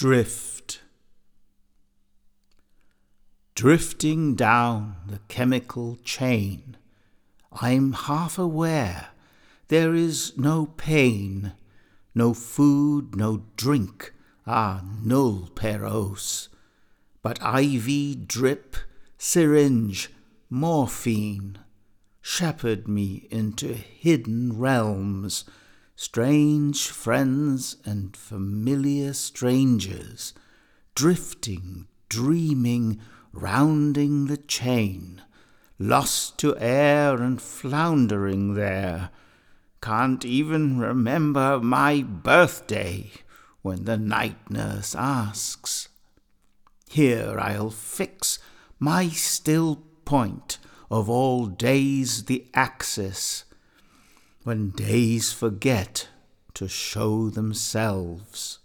Drift. Drifting down the chemical chain, I'm half aware there is no pain, no food, no drink, ah, nulla per os, but IV drip, syringe, morphine, shepherd me into hidden realms strange friends and familiar strangers, drifting, dreaming, rounding the chain, lost to air and floundering there. Can't even remember my birthday when the night nurse asks. Here I'll fix my still point of all days the axis when days forget to show themselves.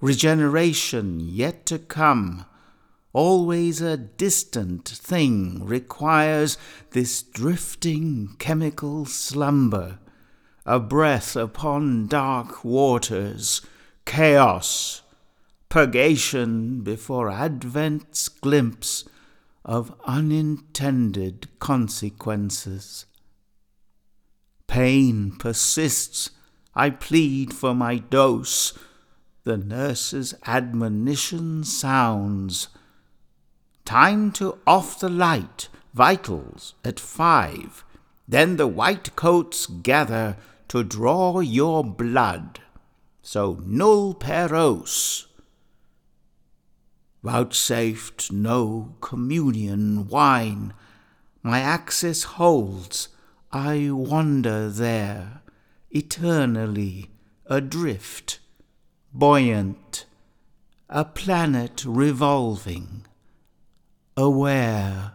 Regeneration yet to come, always a distant thing, requires this drifting chemical slumber, a breath upon dark waters, chaos, purgation before Advent's glimpse of unintended consequences. Pain persists. I plead for my dose. The nurse's admonition sounds. Time to off the light, vitals at five. Then the white coats gather to draw your blood. So nulla per os. Vouchsafed no communion wine. My axis holds I wander there, eternally adrift, buoyant, a planet revolving, aware